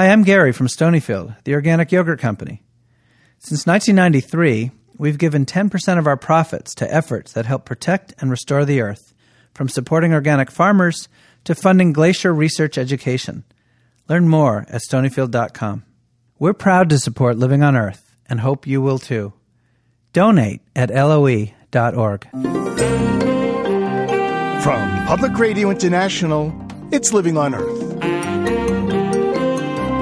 Hi, I'm Gary from Stonyfield, the organic yogurt company. Since 1993, we've given 10% of our profits to efforts that help protect and restore the earth, from supporting organic farmers to funding glacier research education. Learn more at stonyfield.com. We're proud to support Living on Earth and hope you will too. Donate at loe.org. From Public Radio International, it's Living on Earth.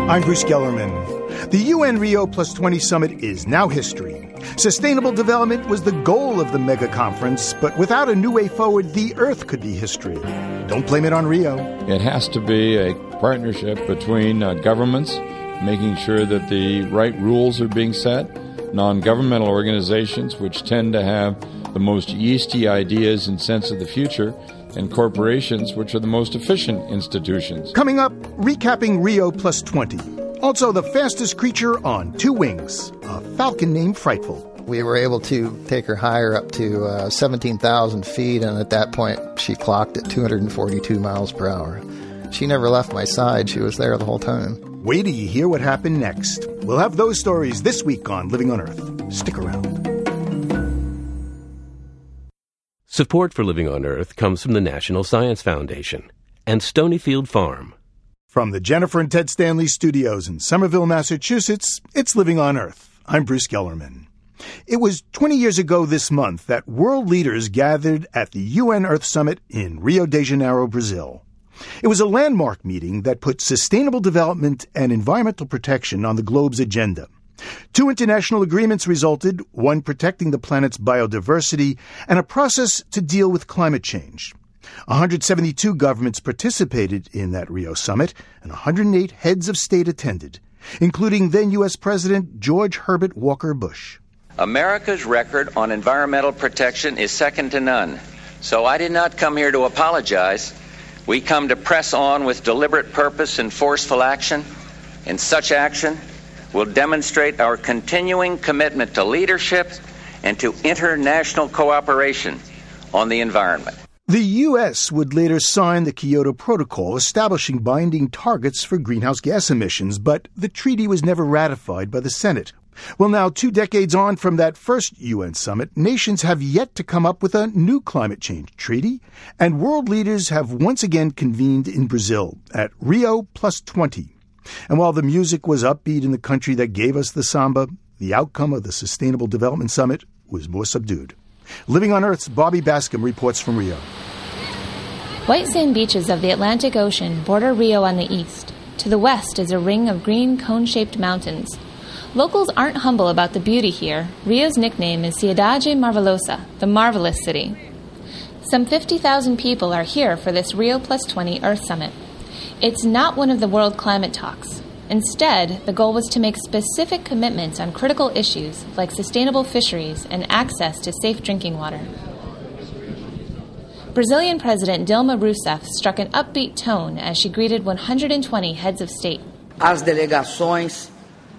I'm Bruce Gellerman. The UN Rio Plus 20 summit is now history. Sustainable development was the goal of the mega conference, but without a new way forward, the Earth could be history. Don't blame it on Rio. It has to be a partnership between uh, governments, making sure that the right rules are being set, non governmental organizations, which tend to have the most yeasty ideas and sense of the future, and corporations, which are the most efficient institutions. Coming up, recapping Rio Plus 20. Also, the fastest creature on two wings, a falcon named Frightful. We were able to take her higher up to uh, 17,000 feet, and at that point, she clocked at 242 miles per hour. She never left my side, she was there the whole time. Wait till you hear what happened next. We'll have those stories this week on Living on Earth. Stick around. Support for Living on Earth comes from the National Science Foundation and Stonyfield Farm. From the Jennifer and Ted Stanley studios in Somerville, Massachusetts, it's Living on Earth. I'm Bruce Gellerman. It was 20 years ago this month that world leaders gathered at the UN Earth Summit in Rio de Janeiro, Brazil. It was a landmark meeting that put sustainable development and environmental protection on the globe's agenda. Two international agreements resulted, one protecting the planet's biodiversity and a process to deal with climate change. 172 governments participated in that Rio summit, and 108 heads of state attended, including then U.S. President George Herbert Walker Bush. America's record on environmental protection is second to none. So I did not come here to apologize. We come to press on with deliberate purpose and forceful action. In such action, will demonstrate our continuing commitment to leadership and to international cooperation on the environment. The U.S. would later sign the Kyoto Protocol establishing binding targets for greenhouse gas emissions, but the treaty was never ratified by the Senate. Well, now, two decades on from that first UN summit, nations have yet to come up with a new climate change treaty, and world leaders have once again convened in Brazil at Rio Plus 20. And while the music was upbeat in the country that gave us the samba, the outcome of the Sustainable Development Summit was more subdued. Living on Earth's Bobby Bascomb reports from Rio. White sand beaches of the Atlantic Ocean border Rio on the east. To the west is a ring of green cone shaped mountains. Locals aren't humble about the beauty here. Rio's nickname is Cidade Maravilhosa, the marvelous city. Some 50,000 people are here for this Rio Plus 20 Earth Summit. It's not one of the World Climate Talks. Instead, the goal was to make specific commitments on critical issues like sustainable fisheries and access to safe drinking water. Brazilian President Dilma Rousseff struck an upbeat tone as she greeted 120 heads of state. As delegações,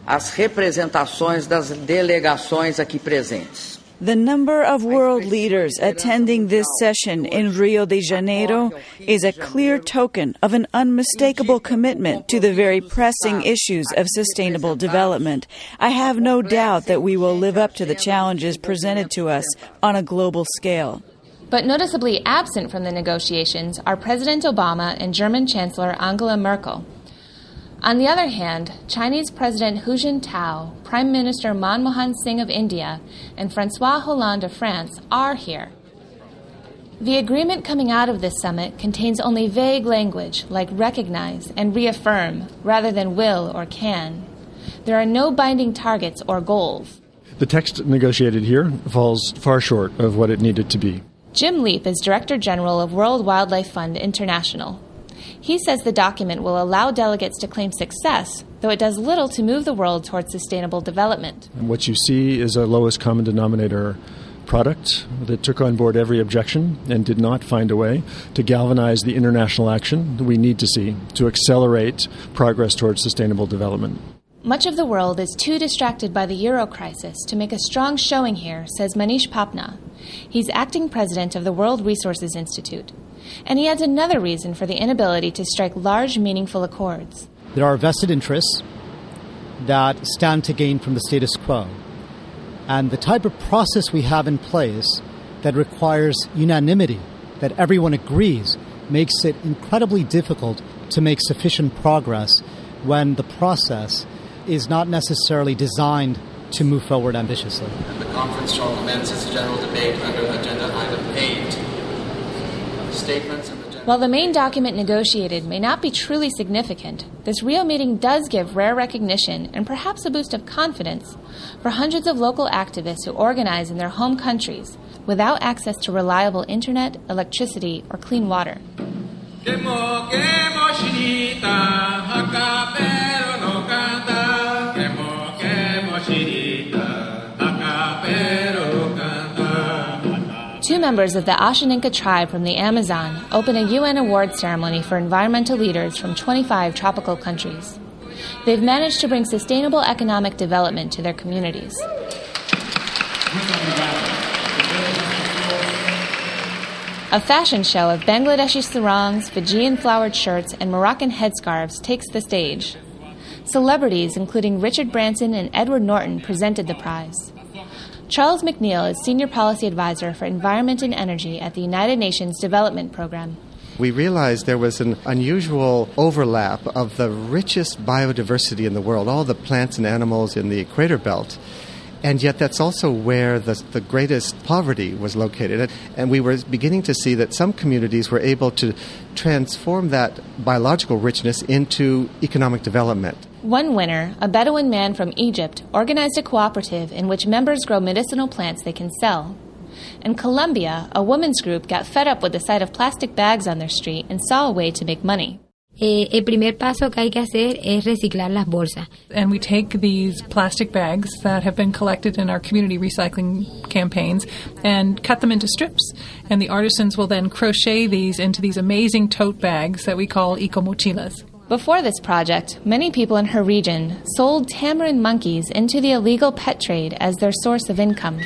as representações das delegações aqui presentes. The number of world leaders attending this session in Rio de Janeiro is a clear token of an unmistakable commitment to the very pressing issues of sustainable development. I have no doubt that we will live up to the challenges presented to us on a global scale. But noticeably absent from the negotiations are President Obama and German Chancellor Angela Merkel. On the other hand, Chinese President Hu Jintao, Prime Minister Manmohan Singh of India, and Francois Hollande of France are here. The agreement coming out of this summit contains only vague language like recognize and reaffirm rather than will or can. There are no binding targets or goals. The text negotiated here falls far short of what it needed to be. Jim Leape is Director General of World Wildlife Fund International. He says the document will allow delegates to claim success, though it does little to move the world towards sustainable development. And what you see is a lowest common denominator product that took on board every objection and did not find a way to galvanize the international action that we need to see to accelerate progress towards sustainable development. Much of the world is too distracted by the euro crisis to make a strong showing here, says Manish Bapna. He's acting president of the World Resources Institute. And he adds another reason for the inability to strike large, meaningful accords. There are vested interests that stand to gain from the status quo. And the type of process we have in place that requires unanimity, that everyone agrees, makes it incredibly difficult to make sufficient progress when the process is not necessarily designed to move forward ambitiously. The conference shall commence its general debate under agenda item 8. Statements while the main document negotiated may not be truly significant, this Rio meeting does give rare recognition and perhaps a boost of confidence for hundreds of local activists who organize in their home countries without access to reliable internet, electricity, or clean water. Members of the Ashaninka tribe from the Amazon open a UN award ceremony for environmental leaders from 25 tropical countries. They've managed to bring sustainable economic development to their communities. A fashion show of Bangladeshi sarongs, Fijian flowered shirts, and Moroccan headscarves takes the stage. Celebrities, including Richard Branson and Edward Norton, presented the prize. Charles McNeill is Senior Policy Advisor for Environment and Energy at the United Nations Development Program. We realized there was an unusual overlap of the richest biodiversity in the world, all the plants and animals in the equator belt and yet, that's also where the, the greatest poverty was located. And we were beginning to see that some communities were able to transform that biological richness into economic development. One winner, a Bedouin man from Egypt, organized a cooperative in which members grow medicinal plants they can sell. In Colombia, a women's group got fed up with the sight of plastic bags on their street and saw a way to make money. Eh, el primer paso que hay que hacer es reciclar las bolsas. And we take these plastic bags that have been collected in our community recycling campaigns and cut them into strips. And the artisans will then crochet these into these amazing tote bags that we call eco mochilas. Before this project, many people in her region sold tamarin monkeys into the illegal pet trade as their source of income.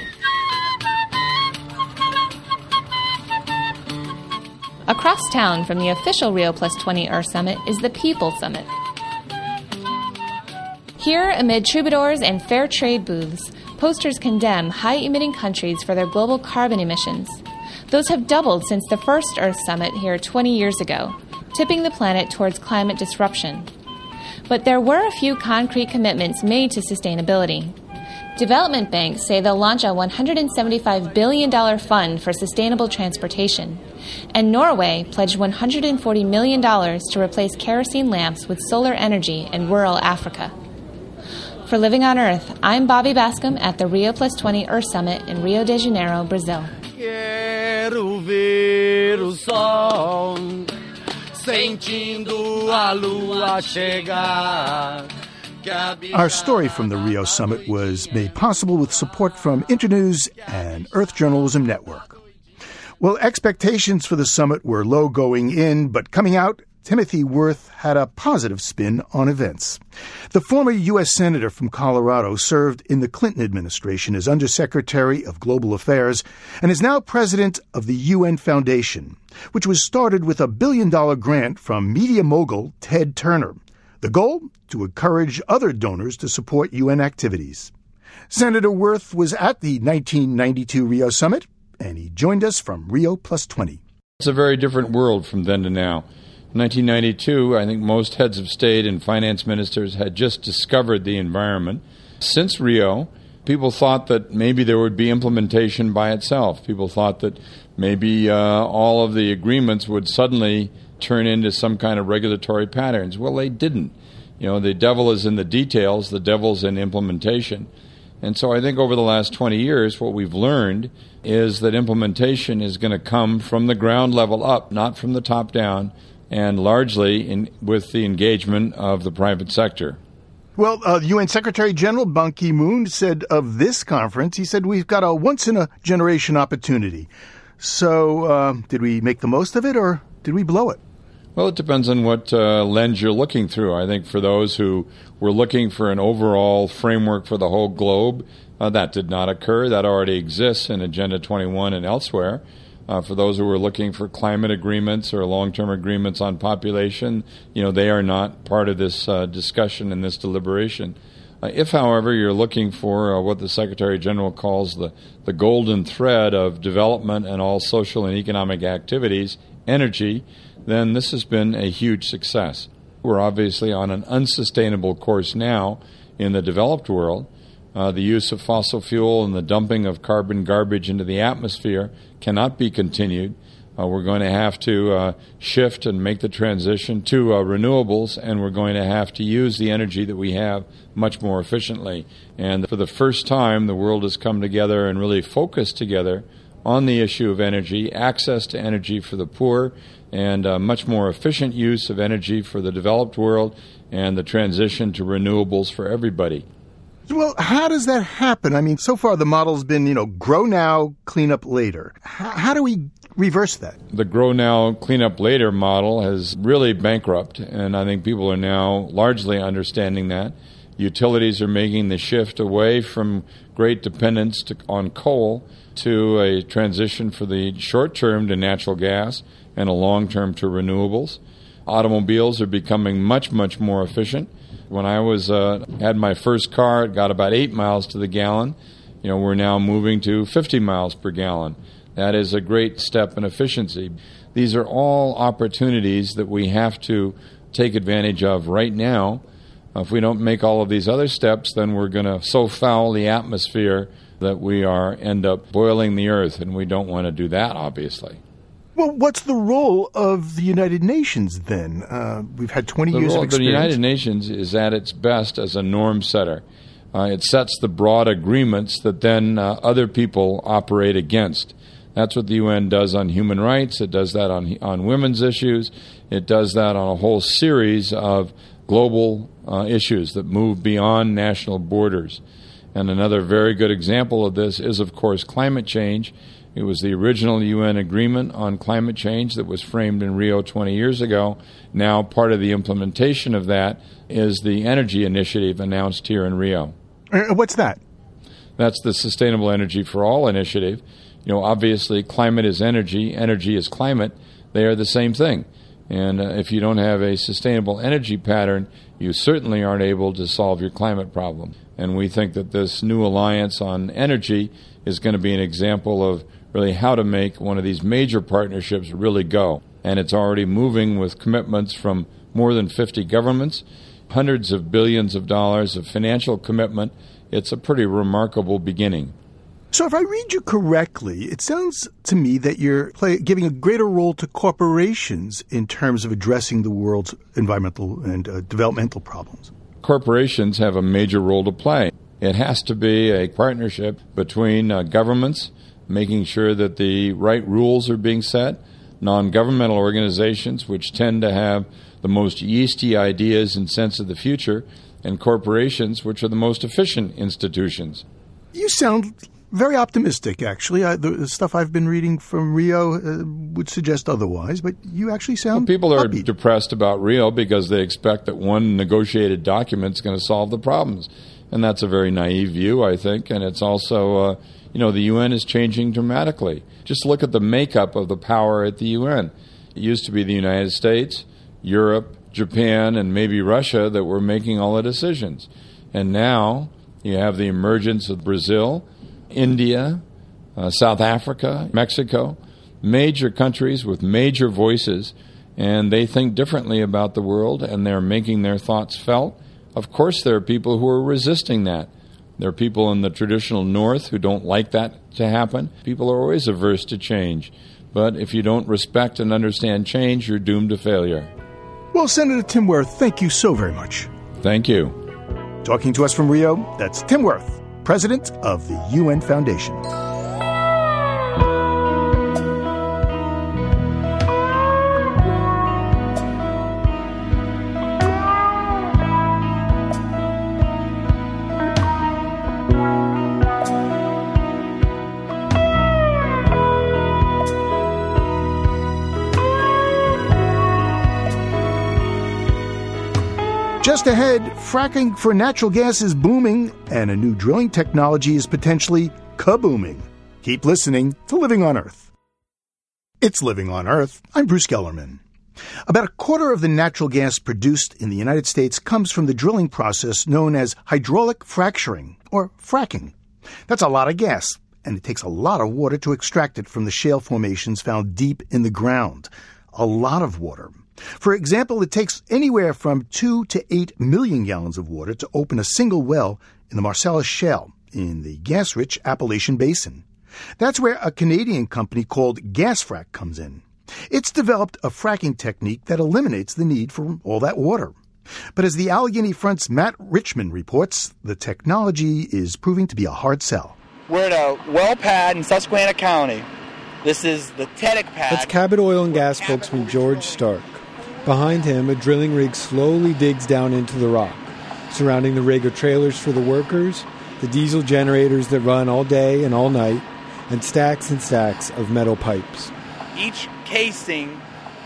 Across town from the official Rio Plus 20 Earth Summit is the People Summit. Here, amid troubadours and fair trade booths, posters condemn high emitting countries for their global carbon emissions. Those have doubled since the first Earth Summit here 20 years ago, tipping the planet towards climate disruption. But there were a few concrete commitments made to sustainability. Development banks say they'll launch a $175 billion fund for sustainable transportation. And Norway pledged $140 million to replace kerosene lamps with solar energy in rural Africa. For Living on Earth, I'm Bobby Bascomb at the Rio Plus 20 Earth Summit in Rio de Janeiro, Brazil. Sentindo a lua chegar. Our story from the Rio Summit was made possible with support from Internews and Earth Journalism Network. Well, expectations for the summit were low going in, but coming out, Timothy Wirth had a positive spin on events. The former U.S. Senator from Colorado served in the Clinton administration as Undersecretary of Global Affairs and is now president of the UN Foundation, which was started with a billion dollar grant from media mogul Ted Turner. The goal? To encourage other donors to support UN activities. Senator Wirth was at the 1992 Rio Summit, and he joined us from Rio Plus 20. It's a very different world from then to now. In 1992, I think most heads of state and finance ministers had just discovered the environment. Since Rio, people thought that maybe there would be implementation by itself. People thought that maybe uh, all of the agreements would suddenly turn into some kind of regulatory patterns. Well, they didn't. You know, the devil is in the details, the devil's in implementation. And so I think over the last 20 years, what we've learned is that implementation is going to come from the ground level up, not from the top down, and largely in, with the engagement of the private sector. Well, uh, UN Secretary General Ban Ki moon said of this conference, he said, We've got a once in a generation opportunity. So, uh, did we make the most of it or did we blow it? Well, it depends on what uh, lens you're looking through. I think for those who were looking for an overall framework for the whole globe, uh, that did not occur. That already exists in Agenda 21 and elsewhere. Uh, for those who are looking for climate agreements or long-term agreements on population, you know they are not part of this uh, discussion and this deliberation. Uh, if, however, you're looking for uh, what the Secretary General calls the, the golden thread of development and all social and economic activities, energy, then this has been a huge success. We're obviously on an unsustainable course now in the developed world. Uh, the use of fossil fuel and the dumping of carbon garbage into the atmosphere cannot be continued. Uh, we're going to have to uh, shift and make the transition to uh, renewables, and we're going to have to use the energy that we have much more efficiently. And for the first time, the world has come together and really focused together on the issue of energy, access to energy for the poor, and uh, much more efficient use of energy for the developed world, and the transition to renewables for everybody. Well, how does that happen? I mean, so far the model's been, you know, grow now, clean up later. How, how do we reverse that? The grow now, clean up later model has really bankrupt, and I think people are now largely understanding that. Utilities are making the shift away from great dependence to, on coal to a transition for the short term to natural gas and a long term to renewables. Automobiles are becoming much, much more efficient. When I was uh, had my first car, it got about eight miles to the gallon. You know, we're now moving to 50 miles per gallon. That is a great step in efficiency. These are all opportunities that we have to take advantage of right now. If we don't make all of these other steps, then we're going to so foul the atmosphere that we are end up boiling the earth, and we don't want to do that, obviously. Well, what's the role of the United Nations then? Uh, we've had 20 the years of experience. The United Nations is at its best as a norm setter. Uh, it sets the broad agreements that then uh, other people operate against. That's what the UN does on human rights. It does that on on women's issues. It does that on a whole series of global uh, issues that move beyond national borders. And another very good example of this is, of course, climate change. It was the original UN agreement on climate change that was framed in Rio 20 years ago. Now, part of the implementation of that is the energy initiative announced here in Rio. Uh, what's that? That's the Sustainable Energy for All initiative. You know, obviously, climate is energy, energy is climate. They are the same thing. And uh, if you don't have a sustainable energy pattern, you certainly aren't able to solve your climate problem. And we think that this new alliance on energy is going to be an example of really how to make one of these major partnerships really go. And it's already moving with commitments from more than 50 governments, hundreds of billions of dollars of financial commitment. It's a pretty remarkable beginning. So, if I read you correctly, it sounds to me that you're play, giving a greater role to corporations in terms of addressing the world's environmental and uh, developmental problems. Corporations have a major role to play. It has to be a partnership between uh, governments, making sure that the right rules are being set, non governmental organizations, which tend to have the most yeasty ideas and sense of the future, and corporations, which are the most efficient institutions. You sound very optimistic, actually. I, the stuff I've been reading from Rio uh, would suggest otherwise, but you actually sound. Well, people are upbeat. depressed about Rio because they expect that one negotiated document is going to solve the problems, and that's a very naive view, I think. And it's also, uh, you know, the UN is changing dramatically. Just look at the makeup of the power at the UN. It used to be the United States, Europe, Japan, and maybe Russia that were making all the decisions, and now you have the emergence of Brazil India, uh, South Africa, Mexico, major countries with major voices, and they think differently about the world and they're making their thoughts felt. Of course, there are people who are resisting that. There are people in the traditional North who don't like that to happen. People are always averse to change. But if you don't respect and understand change, you're doomed to failure. Well, Senator Tim Wirth, thank you so very much. Thank you. Talking to us from Rio, that's Tim Wirth president of the UN Foundation. Just ahead, fracking for natural gas is booming, and a new drilling technology is potentially kabooming. Keep listening to Living on Earth. It's Living on Earth. I'm Bruce Gellerman. About a quarter of the natural gas produced in the United States comes from the drilling process known as hydraulic fracturing, or fracking. That's a lot of gas, and it takes a lot of water to extract it from the shale formations found deep in the ground. A lot of water. For example, it takes anywhere from 2 to 8 million gallons of water to open a single well in the Marcellus Shale in the gas rich Appalachian Basin. That's where a Canadian company called GasFrac comes in. It's developed a fracking technique that eliminates the need for all that water. But as the Allegheny Front's Matt Richmond reports, the technology is proving to be a hard sell. We're at a well pad in Susquehanna County. This is the Tedic pad. That's Cabot Oil and Gas spokesman George Stark. Behind him, a drilling rig slowly digs down into the rock. Surrounding the rig are trailers for the workers, the diesel generators that run all day and all night, and stacks and stacks of metal pipes. Each casing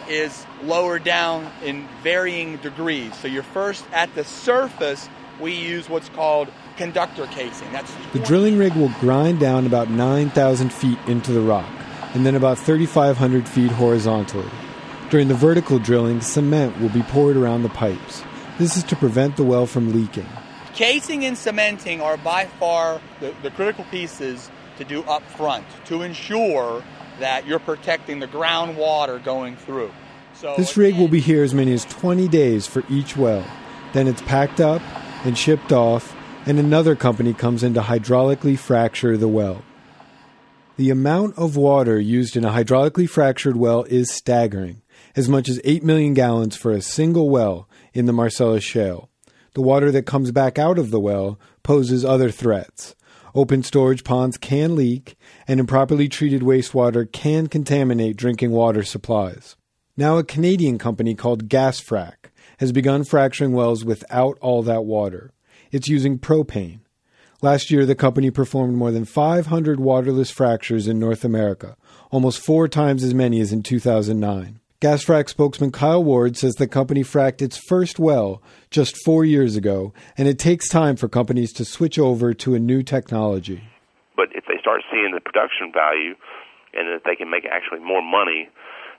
is lower down in varying degrees. So you're first at the surface, we use what's called conductor casing. That's the drilling rig will grind down about 9,000 feet into the rock and then about 3,500 feet horizontally. During the vertical drilling, cement will be poured around the pipes. This is to prevent the well from leaking. Casing and cementing are by far the, the critical pieces to do up front to ensure that you're protecting the groundwater going through. So this rig will be here as many as 20 days for each well. Then it's packed up and shipped off, and another company comes in to hydraulically fracture the well. The amount of water used in a hydraulically fractured well is staggering as much as 8 million gallons for a single well in the Marcellus Shale. The water that comes back out of the well poses other threats. Open storage ponds can leak, and improperly treated wastewater can contaminate drinking water supplies. Now, a Canadian company called GasFrac has begun fracturing wells without all that water. It's using propane. Last year, the company performed more than 500 waterless fractures in North America, almost four times as many as in 2009. GasFrac spokesman Kyle Ward says the company fracked its first well just four years ago, and it takes time for companies to switch over to a new technology. But if they start seeing the production value and that they can make actually more money,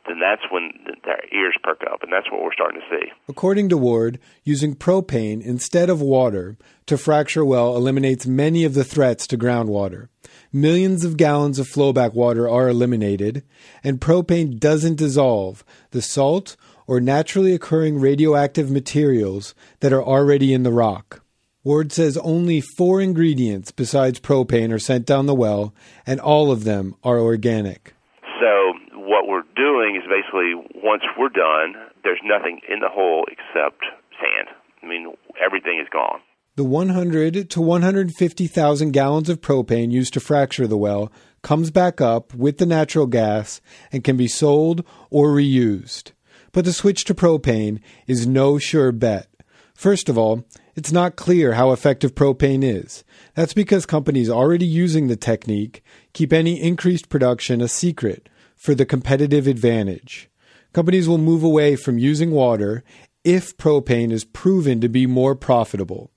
then that's when their ears perk up, and that's what we're starting to see. According to Ward, using propane instead of water to fracture well eliminates many of the threats to groundwater. Millions of gallons of flowback water are eliminated, and propane doesn't dissolve the salt or naturally occurring radioactive materials that are already in the rock. Ward says only four ingredients besides propane are sent down the well, and all of them are organic. So, what we're doing is basically once we're done, there's nothing in the hole except sand. I mean, everything is gone. The 100 to 150,000 gallons of propane used to fracture the well comes back up with the natural gas and can be sold or reused. But the switch to propane is no sure bet. First of all, it's not clear how effective propane is. That's because companies already using the technique keep any increased production a secret for the competitive advantage. Companies will move away from using water if propane is proven to be more profitable.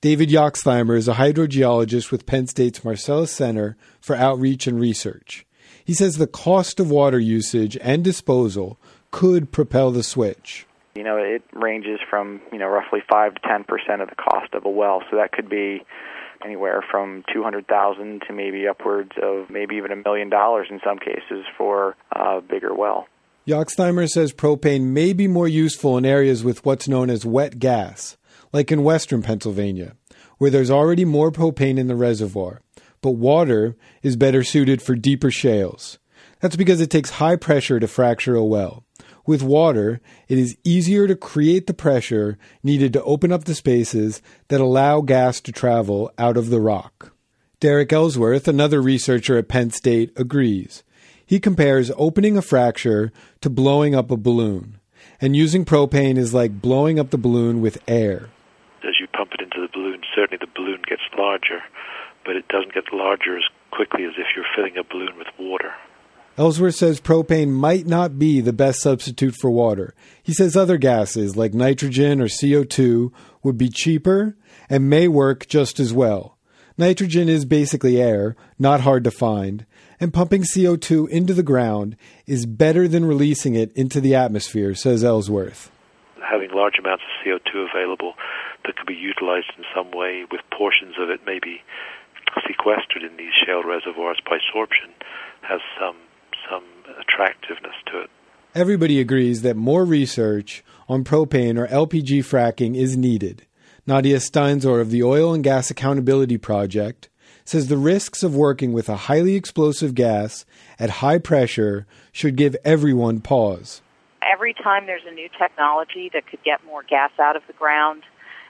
David Yoxtheimer is a hydrogeologist with Penn State's Marcellus Center for Outreach and Research. He says the cost of water usage and disposal could propel the switch. You know, it ranges from, you know, roughly 5 to 10% of the cost of a well. So that could be anywhere from 200,000 to maybe upwards of maybe even a million dollars in some cases for a bigger well. Yoxtheimer says propane may be more useful in areas with what's known as wet gas, like in western Pennsylvania, where there's already more propane in the reservoir, but water is better suited for deeper shales. That's because it takes high pressure to fracture a well. With water, it is easier to create the pressure needed to open up the spaces that allow gas to travel out of the rock. Derek Elsworth, another researcher at Penn State, agrees. He compares opening a fracture to blowing up a balloon, and using propane is like blowing up the balloon with air as you pump it into the balloon, certainly the balloon gets larger, but it doesn't get larger as quickly as if you're filling a balloon with water. Elsworth says propane might not be the best substitute for water. He says other gases like nitrogen or CO2 would be cheaper and may work just as well. Nitrogen is basically air, not hard to find, and pumping CO2 into the ground is better than releasing it into the atmosphere, says Elsworth. Having large amounts of CO2 available that could be utilized in some way, with portions of it maybe sequestered in these shale reservoirs by sorption, has some some attractiveness to it. Everybody agrees that more research on propane or LPG fracking is needed. Nadia Steinzor of the Oil and Gas Accountability Project says the risks of working with a highly explosive gas at high pressure should give everyone pause. Every time there's a new technology that could get more gas out of the ground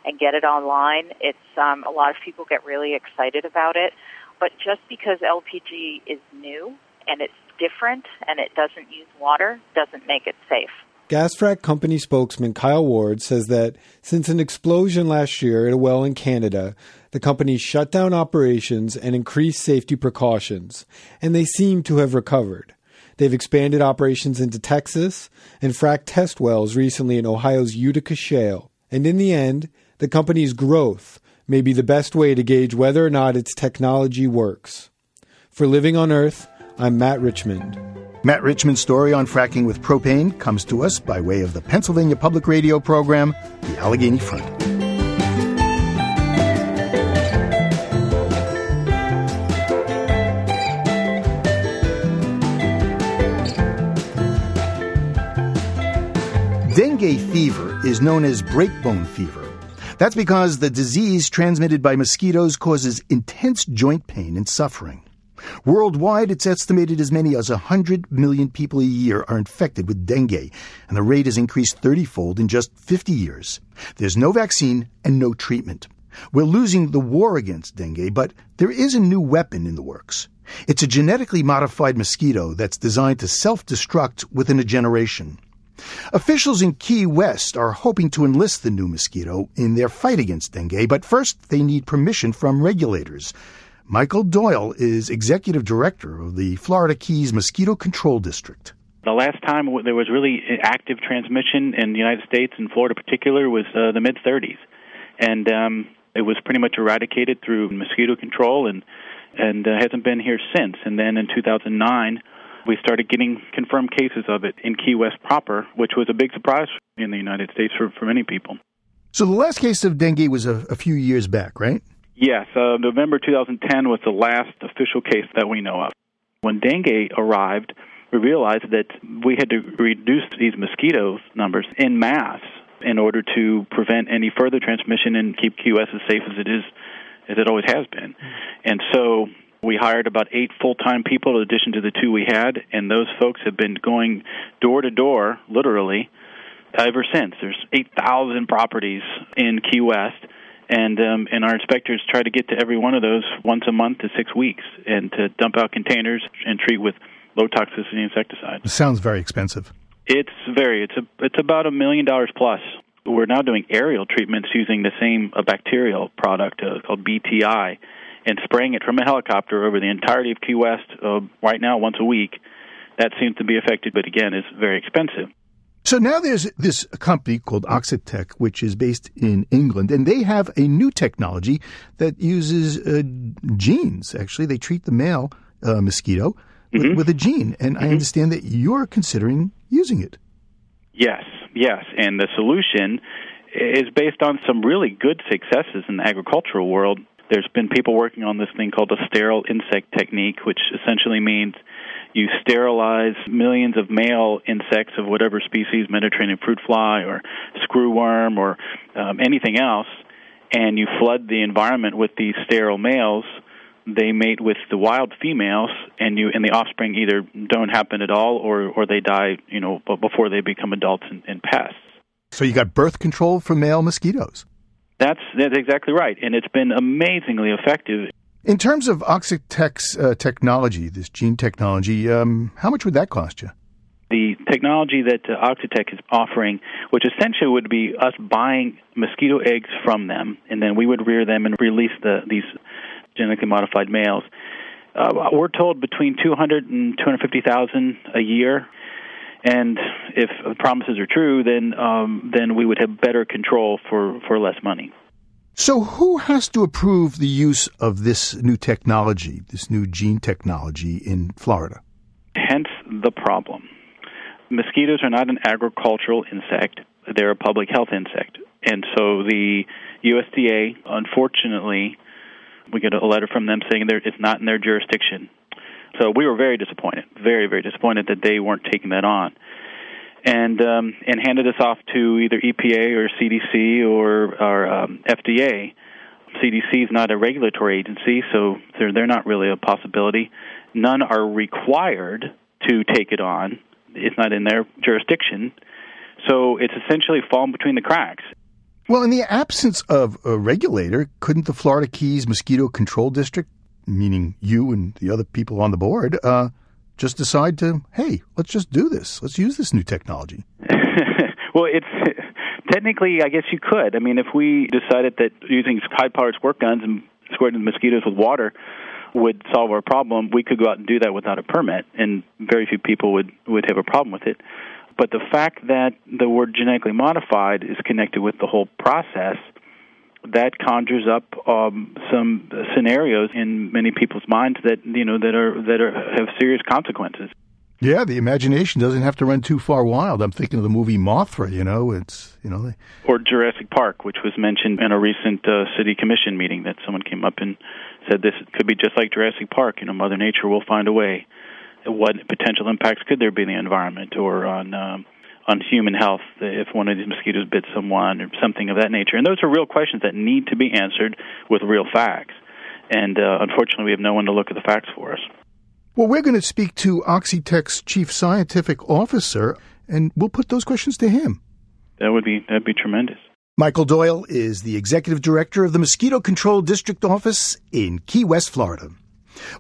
and get it online, it's um, a lot of people get really excited about it. But just because LPG is new and it's different and it doesn't use water doesn't make it safe. GasFrac company spokesman Kyle Ward says that since an explosion last year at a well in Canada, the company shut down operations and increased safety precautions, and they seem to have recovered. They've expanded operations into Texas and fracked test wells recently in Ohio's Utica Shale. And in the end, the company's growth may be the best way to gauge whether or not its technology works. For Living on Earth, I'm Matt Richmond. Matt Richmond's story on fracking with propane comes to us by way of the Pennsylvania Public Radio program, The Allegheny Front. Dengue fever is known as breakbone fever. That's because the disease transmitted by mosquitoes causes intense joint pain and suffering. Worldwide, it's estimated as many as 100 million people a year are infected with dengue, and the rate has increased 30 fold in just 50 years. There's no vaccine and no treatment. We're losing the war against dengue, but there is a new weapon in the works. It's a genetically modified mosquito that's designed to self destruct within a generation. Officials in Key West are hoping to enlist the new mosquito in their fight against dengue, but first they need permission from regulators. Michael Doyle is executive director of the Florida Keys Mosquito Control District. The last time there was really active transmission in the United States, and Florida in particular, was uh, the mid 30s, and um, it was pretty much eradicated through mosquito control, and and uh, hasn't been here since. And then in 2009, we started getting confirmed cases of it in Key West proper, which was a big surprise in the United States for, for many people. So the last case of dengue was a, a few years back, right? Yes, uh, November 2010 was the last official case that we know of. When dengue arrived, we realized that we had to reduce these mosquito numbers in mass in order to prevent any further transmission and keep Key West as safe as it is, as it always has been. And so we hired about eight full-time people in addition to the two we had, and those folks have been going door to door, literally, ever since. There's 8,000 properties in Key West and um, and our inspectors try to get to every one of those once a month to six weeks, and to dump out containers and treat with low toxicity insecticide. It sounds very expensive. It's very. It's a. It's about a million dollars plus. We're now doing aerial treatments using the same uh, bacterial product uh, called BTI, and spraying it from a helicopter over the entirety of Key West uh, right now once a week. That seems to be effective, but again, is very expensive. So now there's this company called Oxitec, which is based in England, and they have a new technology that uses uh, genes. Actually, they treat the male uh, mosquito mm-hmm. with, with, a gene, and mm-hmm. I understand that you're considering using it. Yes, yes, and the solution is based on some really good successes in the agricultural world. There's been people working on this thing called the sterile insect technique, which essentially means you sterilize millions of male insects of whatever species, Mediterranean fruit fly or screwworm or um, anything else, and you flood the environment with these sterile males. They mate with the wild females, and you and the offspring either don't happen at all, or or they die, you know, before they become adults and, and pests. So you got birth control for male mosquitoes. That's that's exactly right, and it's been amazingly effective. In terms of Oxitec's uh, technology, this gene technology, um, how much would that cost you? The technology that uh, Oxitec is offering, which essentially would be us buying mosquito eggs from them, and then we would rear them and release the, these genetically modified males. Uh, we're told between 200 and 250,000 a year, and if the promises are true, then um, then we would have better control for, for less money. So, who has to approve the use of this new technology, this new gene technology in Florida? Hence the problem. Mosquitoes are not an agricultural insect, they're a public health insect. And so the USDA, unfortunately, we get a letter from them saying it's not in their jurisdiction. So we were very disappointed, very, very disappointed that they weren't taking that on. And um, and handed us off to either EPA or CDC or, or um, FDA. CDC is not a regulatory agency, so they're they're not really a possibility. None are required to take it on. It's not in their jurisdiction. So it's essentially fallen between the cracks. Well, in the absence of a regulator, couldn't the Florida Keys Mosquito Control District, meaning you and the other people on the board, uh, just decide to, hey, let's just do this. Let's use this new technology? well, it's technically, I guess you could. I mean, if we decided that using high-powered squirt guns and squirting mosquitoes with water would solve our problem, we could go out and do that without a permit, and very few people would would have a problem with it. But the fact that the word genetically modified is connected with the whole process, that conjures up um, some scenarios in many people's minds that you know that are that are have serious consequences. Yeah, the imagination doesn't have to run too far wild. I'm thinking of the movie Mothra. You know, it's you know, they... or Jurassic Park, which was mentioned in a recent uh, city commission meeting. That someone came up and said this could be just like Jurassic Park. You know, Mother Nature will find a way. What potential impacts could there be in the environment or on um, on human health if one of these mosquitoes bit someone or something of that nature? And those are real questions that need to be answered with real facts. And uh, unfortunately, we have no one to look at the facts for us. Well, we're going to speak to Oxitec's chief scientific officer, and we'll put those questions to him. That would be that'd be tremendous. Michael Doyle is the executive director of the Mosquito Control District Office in Key West, Florida.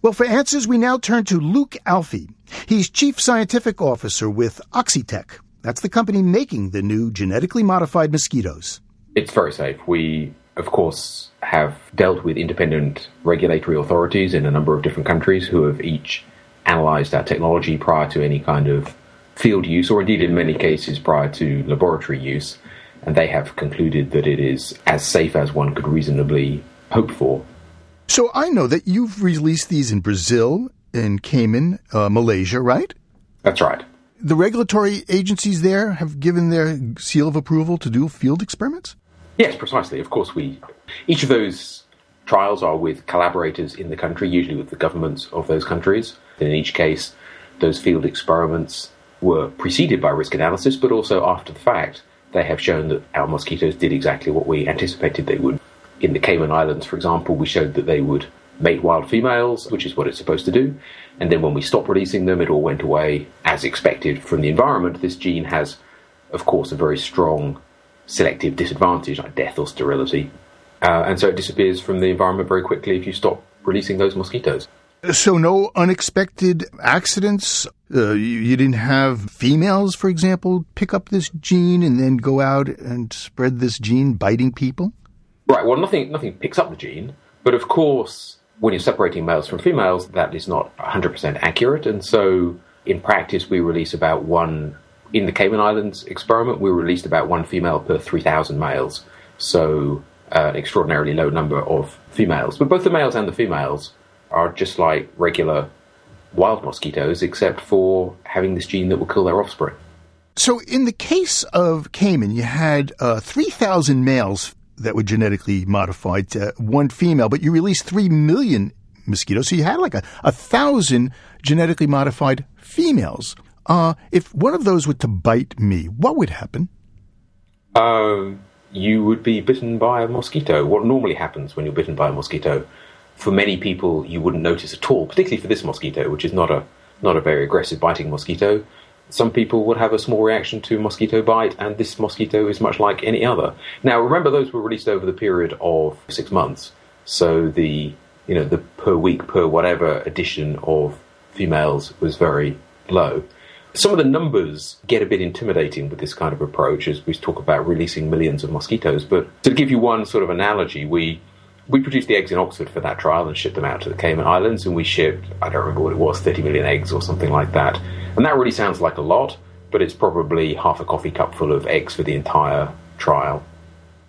Well, for answers, we now turn to Luke Alphey. He's chief scientific officer with Oxitec. That's the company making the new genetically modified mosquitoes. It's very safe. We, of course, have dealt with independent regulatory authorities in a number of different countries who have each analyzed our technology prior to any kind of field use, or indeed in many cases prior to laboratory use and they have concluded that it is as safe as one could reasonably hope for. So I know that you've released these in Brazil, in Cayman, uh, Malaysia, right? That's right. The regulatory agencies there have given their seal of approval to do field experiments? Yes, precisely. Of course, we each of those trials are with collaborators in the country, usually with the governments of those countries. In each case, those field experiments were preceded by risk analysis, but also after the fact they have shown that our mosquitoes did exactly what we anticipated they would. In the Cayman Islands, for example, we showed that they would mate wild females, which is what it's supposed to do. And then when we stopped releasing them, it all went away as expected from the environment. This gene has, of course, a very strong selective disadvantage, like death or sterility. Uh, and so it disappears from the environment very quickly if you stop releasing those mosquitoes. So, no unexpected accidents? Uh, you, you, didn't have females, for example, pick up this gene and then go out and spread this gene, biting people? Right, well, nothing, nothing picks up the gene, but of course, when you're separating males from females, that is not 100% accurate, and so in practice, we release about one. In the Cayman Islands experiment, we released about one female per 3,000 males, so uh, an extraordinarily low number of females. But both the males and the females are just like regular wild mosquitoes, except for having this gene that will kill their offspring. So, in the case of Cayman, you had uh, 3,000 males that were genetically modified, uh, one female, but you released 3 million mosquitoes. So, you had like a, a thousand genetically modified females. Uh, if one of those were to bite me, what would happen? Uh, you would be bitten by a mosquito. What normally happens when you're bitten by a mosquito for many people you wouldn't notice at all, particularly for this mosquito, which is not a not a very aggressive biting mosquito. Some people would have a small reaction to mosquito bite, and this mosquito is much like any other. Now, remember, those were released over the period of six months, so the you know the per week per whatever addition of females was very low. Some of the numbers get a bit intimidating with this kind of approach as we talk about releasing millions of mosquitoes. But to give you one sort of analogy, we we produced the eggs in Oxford for that trial and shipped them out to the Cayman Islands, and we shipped, I don't remember what it was, 30 million eggs or something like that. And that really sounds like a lot, but it's probably half a coffee cup full of eggs for the entire trial.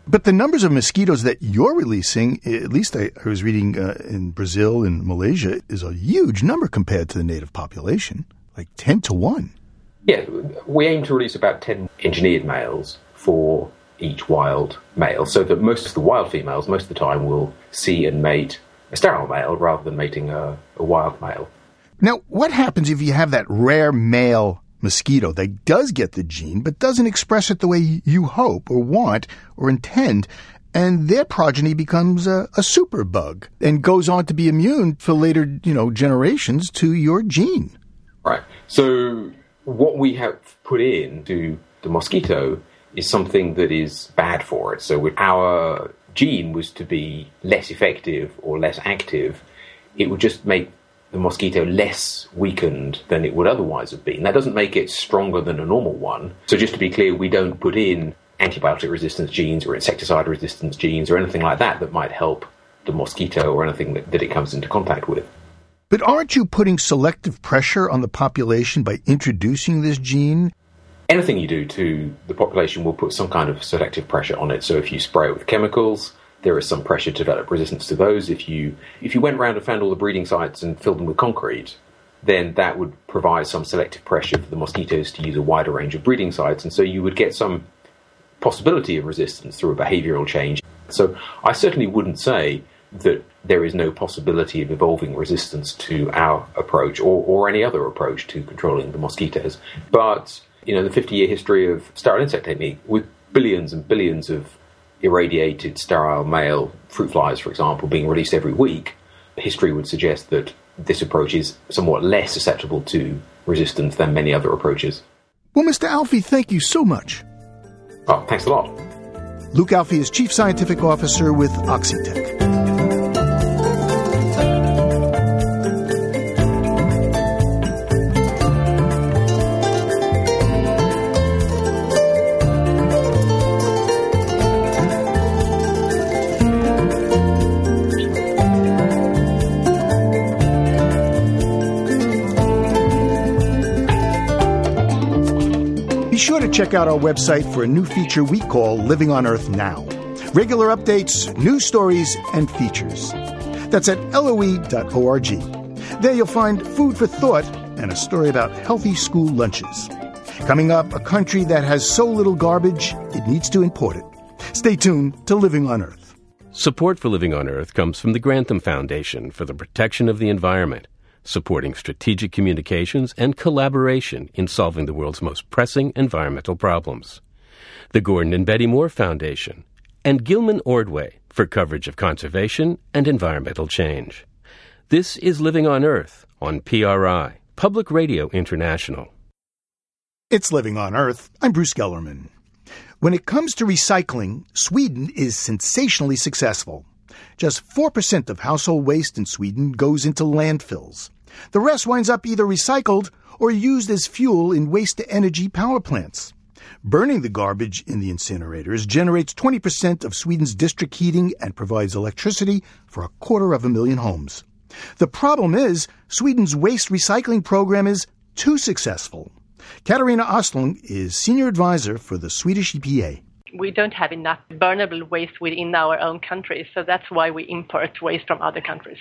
But the numbers of mosquitoes that you're releasing, at least I, I was reading uh, in Brazil and Malaysia, is a huge number compared to the native population, like 10 to 1. Yeah, we aim to release about 10 engineered males for each wild male, so that most of the wild females, most of the time, will see and mate a sterile male rather than mating a, a wild male. Now, what happens if you have that rare male mosquito that does get the gene but doesn't express it the way you hope or want or intend? And their progeny becomes a, a superbug and goes on to be immune for later, you know, generations to your gene. Right. So what we have put in to the mosquito is something that is bad for it. So our gene was to be less effective or less active, it would just make the mosquito less weakened than it would otherwise have been. That doesn't make it stronger than a normal one. So just to be clear, we don't put in antibiotic resistance genes or insecticide resistance genes or anything like that that might help the mosquito or anything that, that it comes into contact with. But aren't you putting selective pressure on the population by introducing this gene? Anything you do to the population will put some kind of selective pressure on it. So if you spray it with chemicals, there is some pressure to develop resistance to those. If you if you went around and found all the breeding sites and filled them with concrete, then that would provide some selective pressure for the mosquitoes to use a wider range of breeding sites, and so you would get some possibility of resistance through a behavioural change. So I certainly wouldn't say that there is no possibility of evolving resistance to our approach or, or any other approach to controlling the mosquitoes. But, you know, the 50 year history of sterile insect technique with billions and billions of irradiated sterile male fruit flies, for example, being released every week, history would suggest that this approach is somewhat less susceptible to resistance than many other approaches. Well, Mr. Alphey, thank you so much. Oh, thanks a lot. Luke Alphey is Chief Scientific Officer with Oxitec. Check out our website for a new feature we call Living on Earth Now. Regular updates, news stories, and features. That's at loe.org. There you'll find food for thought and a story about healthy school lunches. Coming up, a country that has so little garbage, it needs to import it. Stay tuned to Living on Earth. Support for Living on Earth comes from the Grantham Foundation for the Protection of the Environment supporting strategic communications and collaboration in solving the world's most pressing environmental problems. The Gordon and Betty Moore Foundation, and Gilman Ordway for coverage of conservation and environmental change. This is Living on Earth on PRI, Public Radio International. It's Living on Earth. I'm Bruce Gellerman. When it comes to recycling, Sweden is sensationally successful. Just 4% of household waste in Sweden goes into landfills. The rest winds up either recycled or used as fuel in waste to energy power plants. Burning the garbage in the incinerators generates 20% of Sweden's district heating and provides electricity for a quarter of a million homes. The problem is, Sweden's waste recycling program is too successful. Katarina Ostlund is senior advisor for the Swedish EPA we don't have enough burnable waste within our own country, so that's why we import waste from other countries.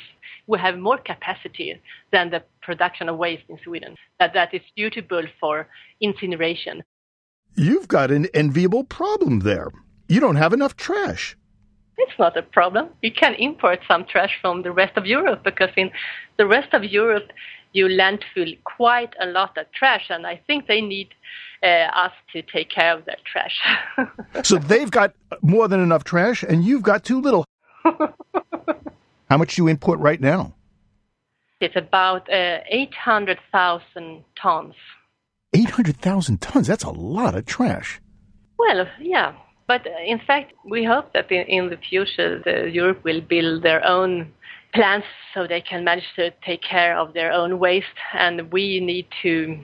We have more capacity than the production of waste in Sweden, that, that is suitable for incineration. You've got an enviable problem there. You don't have enough trash. It's not a problem. You can import some trash from the rest of Europe because in the rest of Europe you landfill quite a lot of trash, and I think they need uh, us to take care of their trash. so they've got more than enough trash, and you've got too little. How much do you import right now? It's about uh, 800,000 tons. 800,000 tons? That's a lot of trash. Well, yeah. But uh, in fact, we hope that in, in the future, the Europe will build their own plants so they can manage to take care of their own waste. And we need to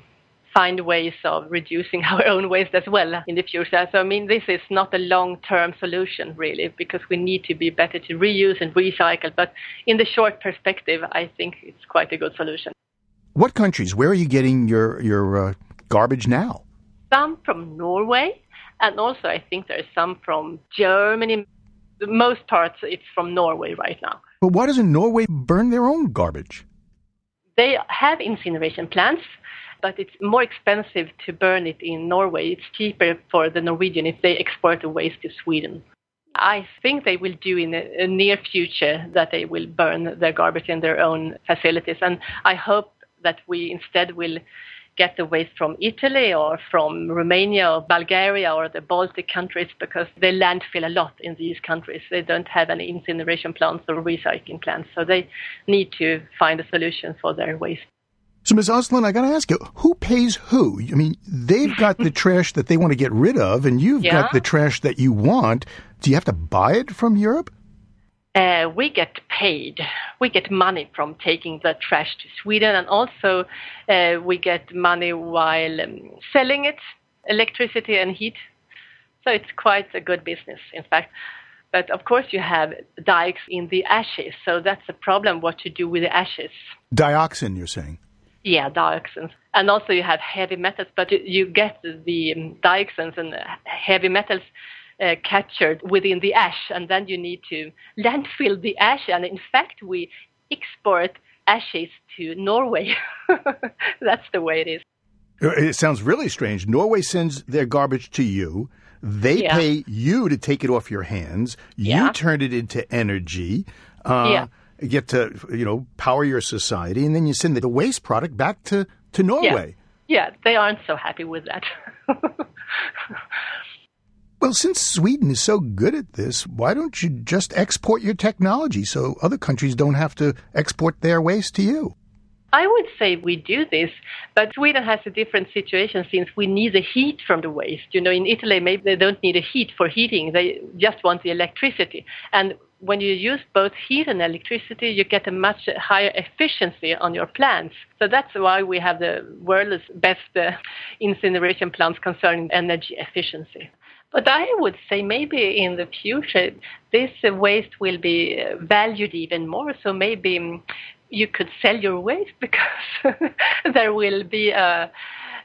find ways of reducing our own waste as well in the future. So, I mean, this is not a long term solution, really, because we need to be better to reuse and recycle. But in the short perspective, I think it's quite a good solution. What countries, where are you getting your, your uh, garbage now? Some from Norway And also, I think there's some from Germany. The most parts, it's from Norway right now. But why doesn't Norway burn their own garbage? They have incineration plants, but it's more expensive to burn it in Norway. It's cheaper for the Norwegian if they export the waste to Sweden. I think they will do in the near future that they will burn their garbage in their own facilities, and I hope that we instead will get the waste from Italy or from Romania or Bulgaria or the Baltic countries because they landfill a lot in these countries. They don't have any incineration plants or recycling plants, so they need to find a solution for their waste. So, Ms. Ostlund, I got to ask you, who pays who? I mean, they've got the trash that they want to get rid of, and you've Yeah. got the trash that you want. Do you have to buy it from Europe? Uh, we get paid. We get money from taking the trash to Sweden, and also uh, we get money while um, selling it, electricity and heat. So it's quite a good business, in fact. But of course, you have dikes in the ashes, so that's a problem. What to do with the ashes? Dioxin, you're saying. Yeah, dioxins. And also you have heavy metals, but you- you get the um, dioxins and heavy metals uh, captured within the ash, and then you need to landfill the ash. And in fact, we export ashes to Norway. That's the way it is. Uh, It sounds really strange. Norway sends their garbage to you. They Yeah. pay you to take it off your hands. You Yeah. turn it into energy. Uh, Yeah. Get to, you know, power your society, and then you send the waste product back to, to Norway. Yeah, Yeah, they aren't so happy with that. Well, since Sweden is so good at this, why don't you just export your technology so other countries don't have to export their waste to you? I would say we do this, but Sweden has a different situation since we need the heat from the waste. You know, in Italy, maybe they don't need a heat for heating, they just want the electricity. And when you use both heat and electricity, you get a much higher efficiency on your plants. So that's why we have the world's best uh, incineration plants concerning energy efficiency. But I would say maybe in the future, this waste will be uh, valued even more. So maybe um, you could sell your waste because there will be a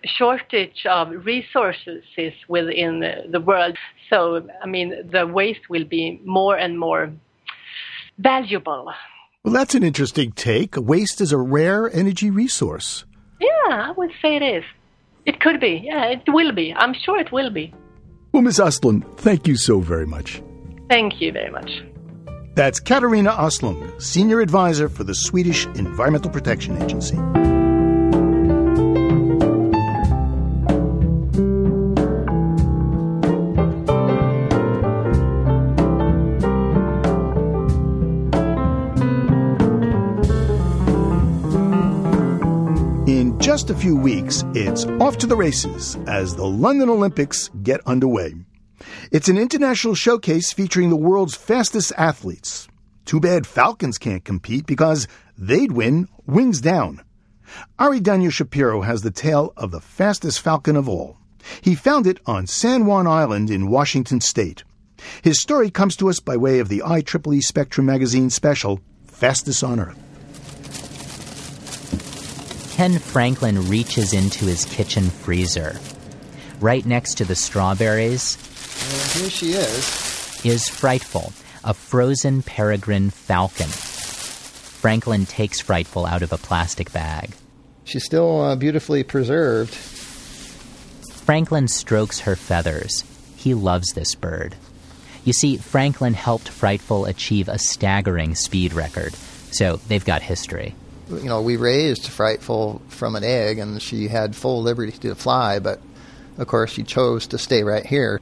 shortage of resources within the world. So, I mean, the waste will be more and more valuable. Well, that's an interesting take. Waste is a rare energy resource. Yeah, I would say it is. It could be. Yeah, it will be. I'm sure it will be. Well, Ms. Ostlund, thank you so very much. Thank you very much. That's Katarina Ostlund, Senior Advisor for the Swedish Environmental Protection Agency. Just a few weeks, it's off to the races as the London Olympics get underway. It's an international showcase featuring the world's fastest athletes. Too bad Falcons can't compete because they'd win wings down. Ari Daniel Shapiro has the tale of the fastest falcon of all. He found it on San Juan Island in Washington state. His story comes to us by way of the IEEE Spectrum magazine special, Fastest on Earth. Ken Franklin reaches into his kitchen freezer. Right next to the strawberries And here she is. is Frightful, a frozen peregrine falcon. Franklin takes Frightful out of a plastic bag. She's still uh, beautifully preserved. Franklin strokes her feathers. He loves this bird. You see, Franklin helped Frightful achieve a staggering speed record, so they've got history. You know, we raised Frightful from an egg, and she had full liberty to fly, but of course she chose to stay right here.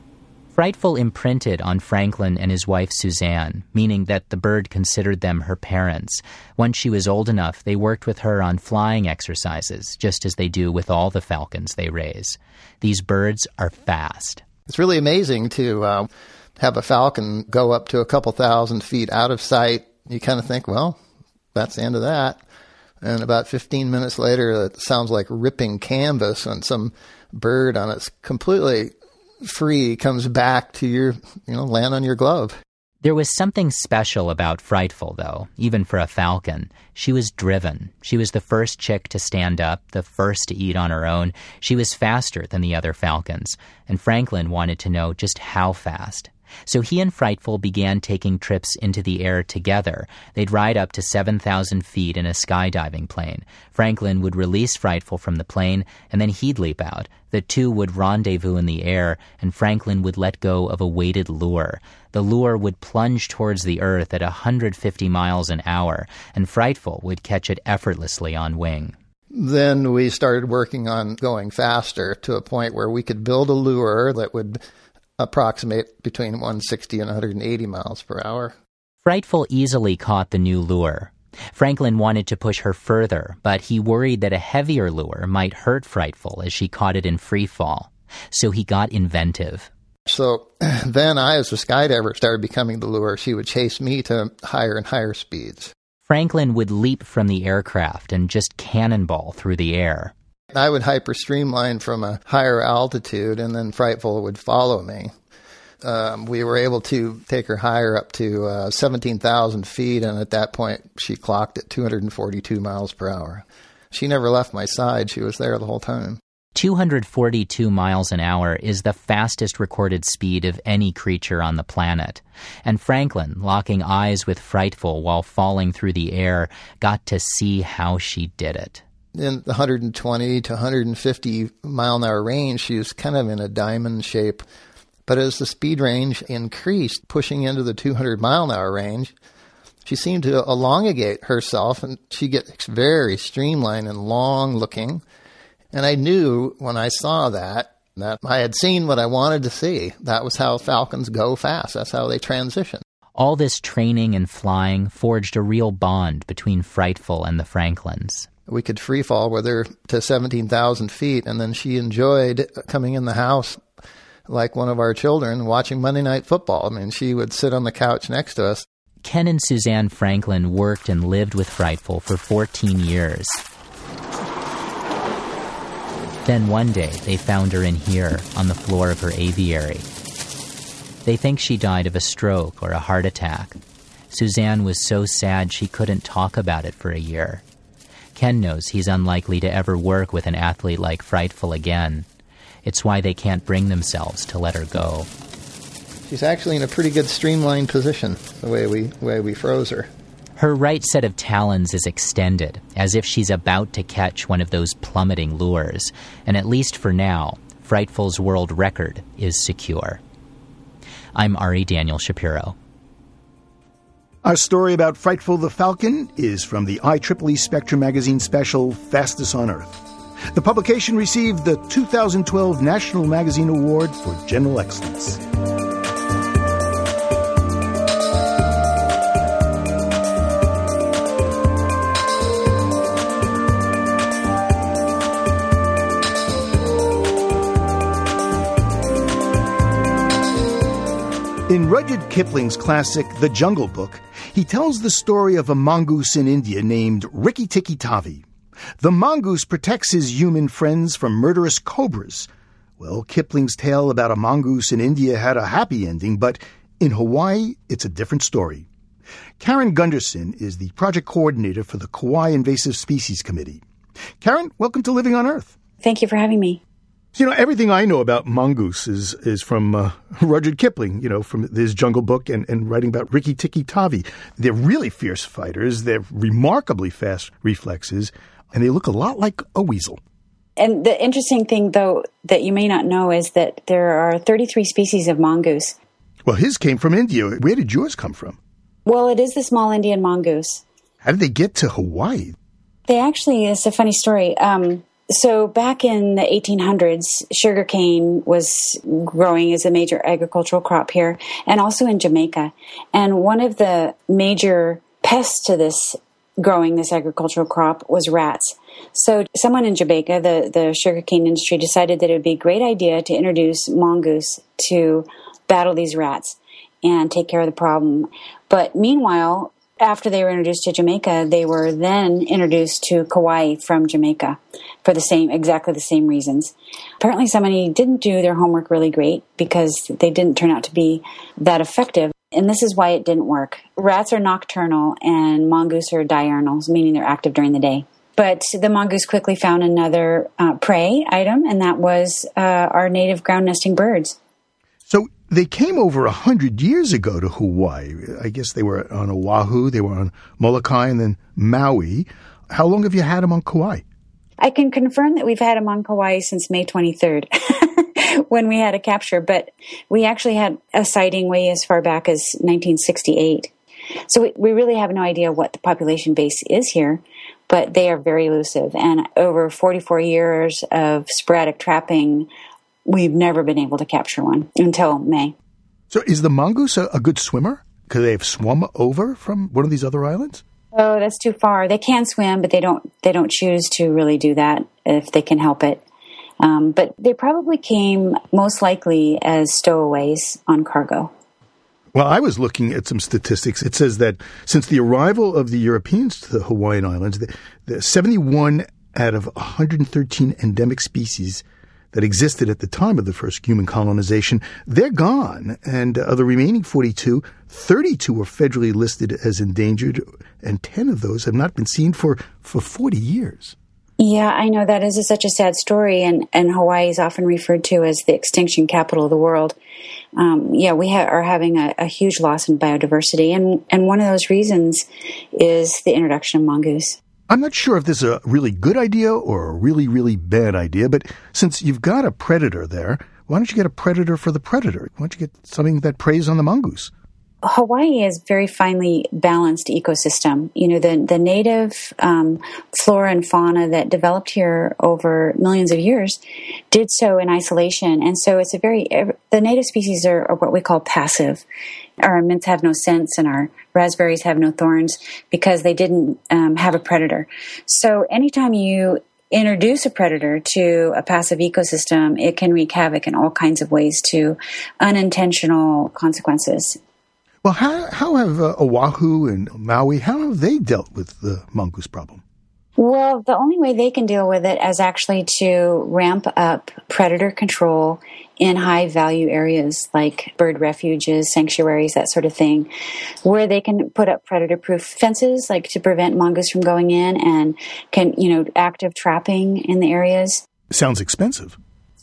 Frightful imprinted on Franklin and his wife Suzanne, meaning that the bird considered them her parents. Once she was old enough, they worked with her on flying exercises, just as they do with all the falcons they raise. These birds are fast. It's really amazing to uh, have a falcon go up to a couple thousand feet out of sight. You kind of think, well, that's the end of that. And about 15 minutes later, it sounds like ripping canvas and some bird on its completely free comes back to your, you know, land on your glove. There was something special about Frightful, though, even for a falcon. She was driven. She was the first chick to stand up, the first to eat on her own. She was faster than the other falcons, and Franklin wanted to know just how fast. So he and Frightful began taking trips into the air together. They'd ride up to 7,000 feet in a skydiving plane. Franklin would release Frightful from the plane, and then he'd leap out. The two would rendezvous in the air, and Franklin would let go of a weighted lure. The lure would plunge towards the earth at 150 miles an hour, and Frightful would catch it effortlessly on wing. Then we started working on going faster to a point where we could build a lure that would approximate between 160 and 180 miles per hour. Frightful easily caught the new lure. Franklin wanted to push her further, but he worried that a heavier lure might hurt Frightful as she caught it in free fall. So he got inventive. So then I, as a skydiver, started becoming the lure. She would chase me to higher and higher speeds. Franklin would leap from the aircraft and just cannonball through the air. I would hyper streamline from a higher altitude, and then Frightful would follow me. Um, we were able to take her higher up to uh, 17,000 feet, and at that point, she clocked at 242 miles per hour. She never left my side, she was there the whole time. 242 miles an hour is the fastest recorded speed of any creature on the planet. And Franklin, locking eyes with Frightful while falling through the air, got to see how she did it in the 120 to 150 mile an hour range, she was kind of in a diamond shape. But as the speed range increased, pushing into the 200 mile an hour range, she seemed to elongate herself and she gets very streamlined and long looking. And I knew when I saw that, that I had seen what I wanted to see. That was how falcons go fast. That's how they transition. All this training and flying forged a real bond between Frightful and the Franklins we could free fall with her to 17,000 feet. And then she enjoyed coming in the house like one of our children watching Monday Night Football. I mean, she would sit on the couch next to us. Ken and Suzanne Franklin worked and lived with Frightful for 14 years. Then one day, they found her in here on the floor of her aviary. They think she died of a stroke or a heart attack. Suzanne was so sad she couldn't talk about it for a year. Ken knows he's unlikely to ever work with an athlete like Frightful again. It's why they can't bring themselves to let her go. She's actually in a pretty good streamlined position, the way we, way we froze her. Her right set of talons is extended, as if she's about to catch one of those plummeting lures, and at least for now, Frightful's world record is secure. I'm Ari Daniel Shapiro. Our story about Frightful the Falcon is from the IEEE Spectrum magazine special Fastest on Earth. The publication received the 2012 National Magazine Award for General Excellence. In Rudyard Kipling's classic The Jungle Book, he tells the story of a mongoose in India named Rikki Tikki Tavi. The mongoose protects his human friends from murderous cobras. Well, Kipling's tale about a mongoose in India had a happy ending, but in Hawaii, it's a different story. Karen Gundersen is the project coordinator for the Kauai Invasive Species Committee. Karen, welcome to Living on Earth. Thank you for having me. You know, everything I know about mongoose is, is from uh, Rudyard Kipling, you know, from his Jungle Book and, and writing about Rikki Tikki Tavi. They're really fierce fighters. They're remarkably fast reflexes, and they look a lot like a weasel. And the interesting thing, though, that you may not know is that there are 33 species of mongoose. Well, his came from India. Where did yours come from? Well, it is the small Indian mongoose. How did they get to Hawaii? They actually, it's a funny story. Um, so back in the 1800s, sugarcane was growing as a major agricultural crop here and also in Jamaica. And one of the major pests to this growing this agricultural crop was rats. So someone in Jamaica, the, the sugarcane industry decided that it would be a great idea to introduce mongoose to battle these rats and take care of the problem. But meanwhile, after they were introduced to Jamaica, they were then introduced to Kauai from Jamaica for the same, exactly the same reasons. Apparently, somebody didn't do their homework really great because they didn't turn out to be that effective. and this is why it didn't work. Rats are nocturnal and mongoose are diurnal, meaning they're active during the day. But the mongoose quickly found another uh, prey item, and that was uh, our native ground nesting birds. They came over a hundred years ago to Hawaii. I guess they were on Oahu, they were on Molokai, and then Maui. How long have you had them on Kauai? I can confirm that we've had them on Kauai since May 23rd. when we had a capture, but we actually had a sighting way as far back as 1968. So we really have no idea what the population base is here, but they are very elusive. And over 44 years of sporadic trapping, we've never been able to capture one until May. So is the mongoose a, a good swimmer? Could they have swum over from one of these other islands? Oh, that's too far. They can swim, but they don't. They don't choose to really do that if they can help it. Um, but they probably came most likely as stowaways on cargo. Well, I was looking at some statistics. It says that since the arrival of the Europeans to the Hawaiian Islands, the, the 71 out of 113 endemic species that existed at the time of the first human colonization, they're gone. And of the remaining 42, 32 were federally listed as endangered, and 10 of those have not been seen for, for 40 years. Yeah, I know that is a, such a sad story, and, and Hawaii is often referred to as the extinction capital of the world. Um, yeah, we ha- are having a, a, huge loss in biodiversity, and, and one of those reasons is the introduction of mongoose. I'm not sure if this is a really good idea or a really, really bad idea, but since you've got a predator there, why don't you get a predator for the predator? Why don't you get something that preys on the mongoose? Hawaii is very finely balanced ecosystem. You know, the, the native um, flora and fauna that developed here over millions of years did so in isolation. And so it's a very, the native species are, are what we call passive. Our mints have no scents and our raspberries have no thorns because they didn't um, have a predator. So anytime you introduce a predator to a passive ecosystem, it can wreak havoc in all kinds of ways to unintentional consequences. Well, how, how have uh, Oahu and Maui, how have they dealt with the mongoose problem? Well, the only way they can deal with it is actually to ramp up predator control in high value areas like bird refuges, sanctuaries, that sort of thing, where they can put up predator proof fences, like to prevent mongoose from going in and can, you know, active trapping in the areas. Sounds expensive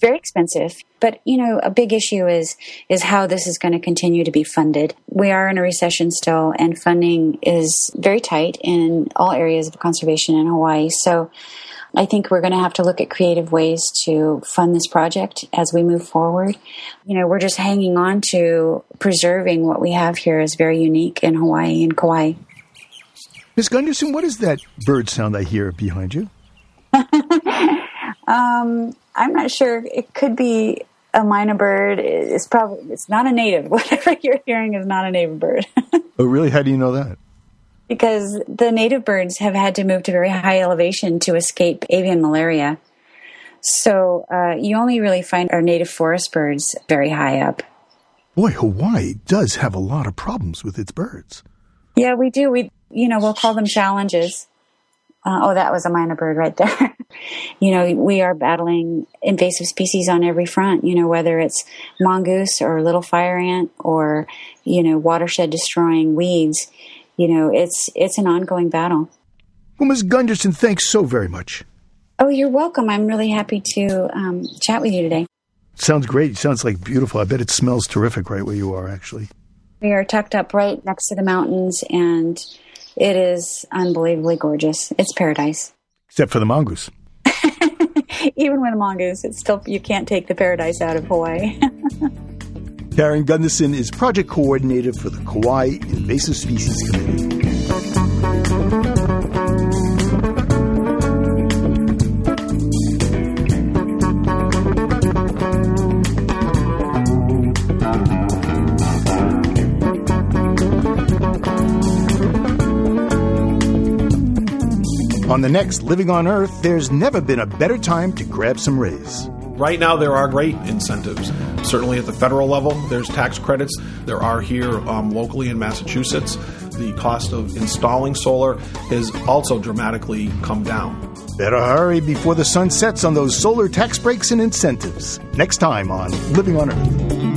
very expensive. But you know, a big issue is is how this is going to continue to be funded. We are in a recession still, and funding is very tight in all areas of conservation in Hawaii. So. I think we're going to have to look at creative ways to fund this project as we move forward. You know, we're just hanging on to preserving what we have here is very unique in Hawaii and Kauai. Ms. Gundersen, what is that bird sound I hear behind you? um, I'm not sure. It could be a myna bird. It's probably it's not a native. Whatever you're hearing is not a native bird. oh, really? How do you know that? Because the native birds have had to move to very high elevation to escape avian malaria. So uh, you only really find our native forest birds very high up. Boy, Hawaii does have a lot of problems with its birds. Yeah, we do. We, you know, we'll call them challenges. Uh, oh, that was a myna bird right there. you know, we are battling invasive species on every front, you know, whether it's mongoose or little fire ant or, you know, watershed destroying weeds. You know, it's, it's an ongoing battle. Well, Ms. Gundersen, thanks so very much. Oh, you're welcome. I'm really happy to um, chat with you today. Sounds great. Sounds like beautiful. I bet it smells terrific right where you are, actually. We are tucked up right next to the mountains and it is unbelievably gorgeous. It's paradise. Except for the mongoose. Even with a mongoose, it's still you can't take the paradise out of Hawaii. Karen Gundersen is project coordinator for the Kauai Invasive Species Committee. On the next Living on Earth, there's never been a better time to grab some rays. Right now, there are great incentives. Certainly at the federal level, there's tax credits. There are here um, locally in Massachusetts. The cost of installing solar has also dramatically come down. Better hurry before the sun sets on those solar tax breaks and incentives. Next time on Living on Earth.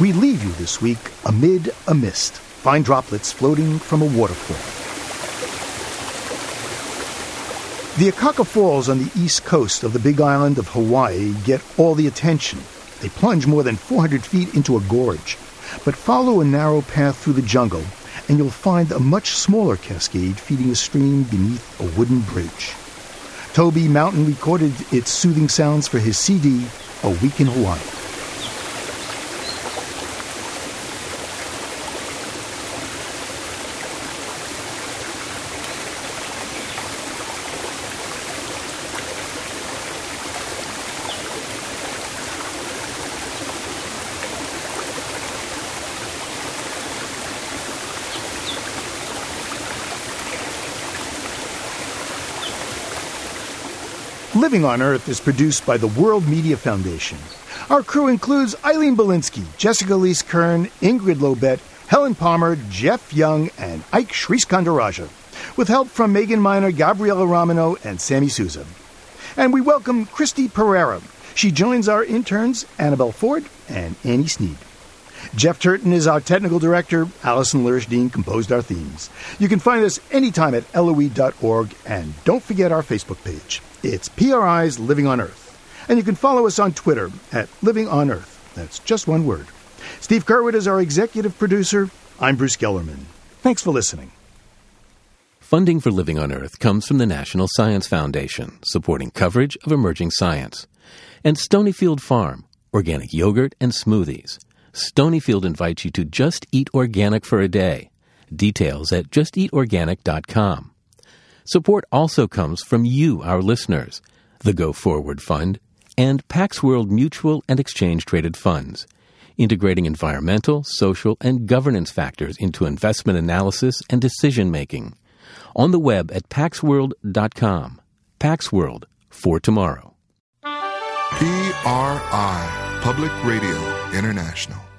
We leave you this week amid a mist, fine droplets floating from a waterfall. The Akaka Falls on the east coast of the big island of Hawaii get all the attention. They plunge more than 400 feet into a gorge. But follow a narrow path through the jungle, and you'll find a much smaller cascade feeding a stream beneath a wooden bridge. Toby Mountain recorded its soothing sounds for his CD, A Week in Hawaii. Living on Earth is produced by the World Media Foundation. Our crew includes Eileen Bolinsky, Jessica Ilyse Kurn, Ingrid Lobet, Helen Palmer, Jeff Young, and Ike Sriskandarajah, with help from Megan Miner, Gabriela Romano, and Sammy Souza. And we welcome Christy Pereira. She joins our interns, Annabelle Ford and Annie Sneed. Jeff Turton is our technical director. Allison Lirish-Dean composed our themes. You can find us anytime at loe.org, and don't forget our Facebook page. It's PRI's Living on Earth. And you can follow us on Twitter at Living on Earth. That's just one word. Steve Curwood is our executive producer. I'm Bruce Gellerman. Thanks for listening. Funding for Living on Earth comes from the National Science Foundation, supporting coverage of emerging science, and Stonyfield Farm, organic yogurt and smoothies. Stonyfield invites you to just eat organic for a day. Details at justeatorganic.com. Support also comes from you, our listeners, the Go Forward Fund, and Pax World Mutual and Exchange Traded Funds, integrating environmental, social, and governance factors into investment analysis and decision making. On the web at paxworld.com. Pax World for tomorrow. PRI, Public Radio International.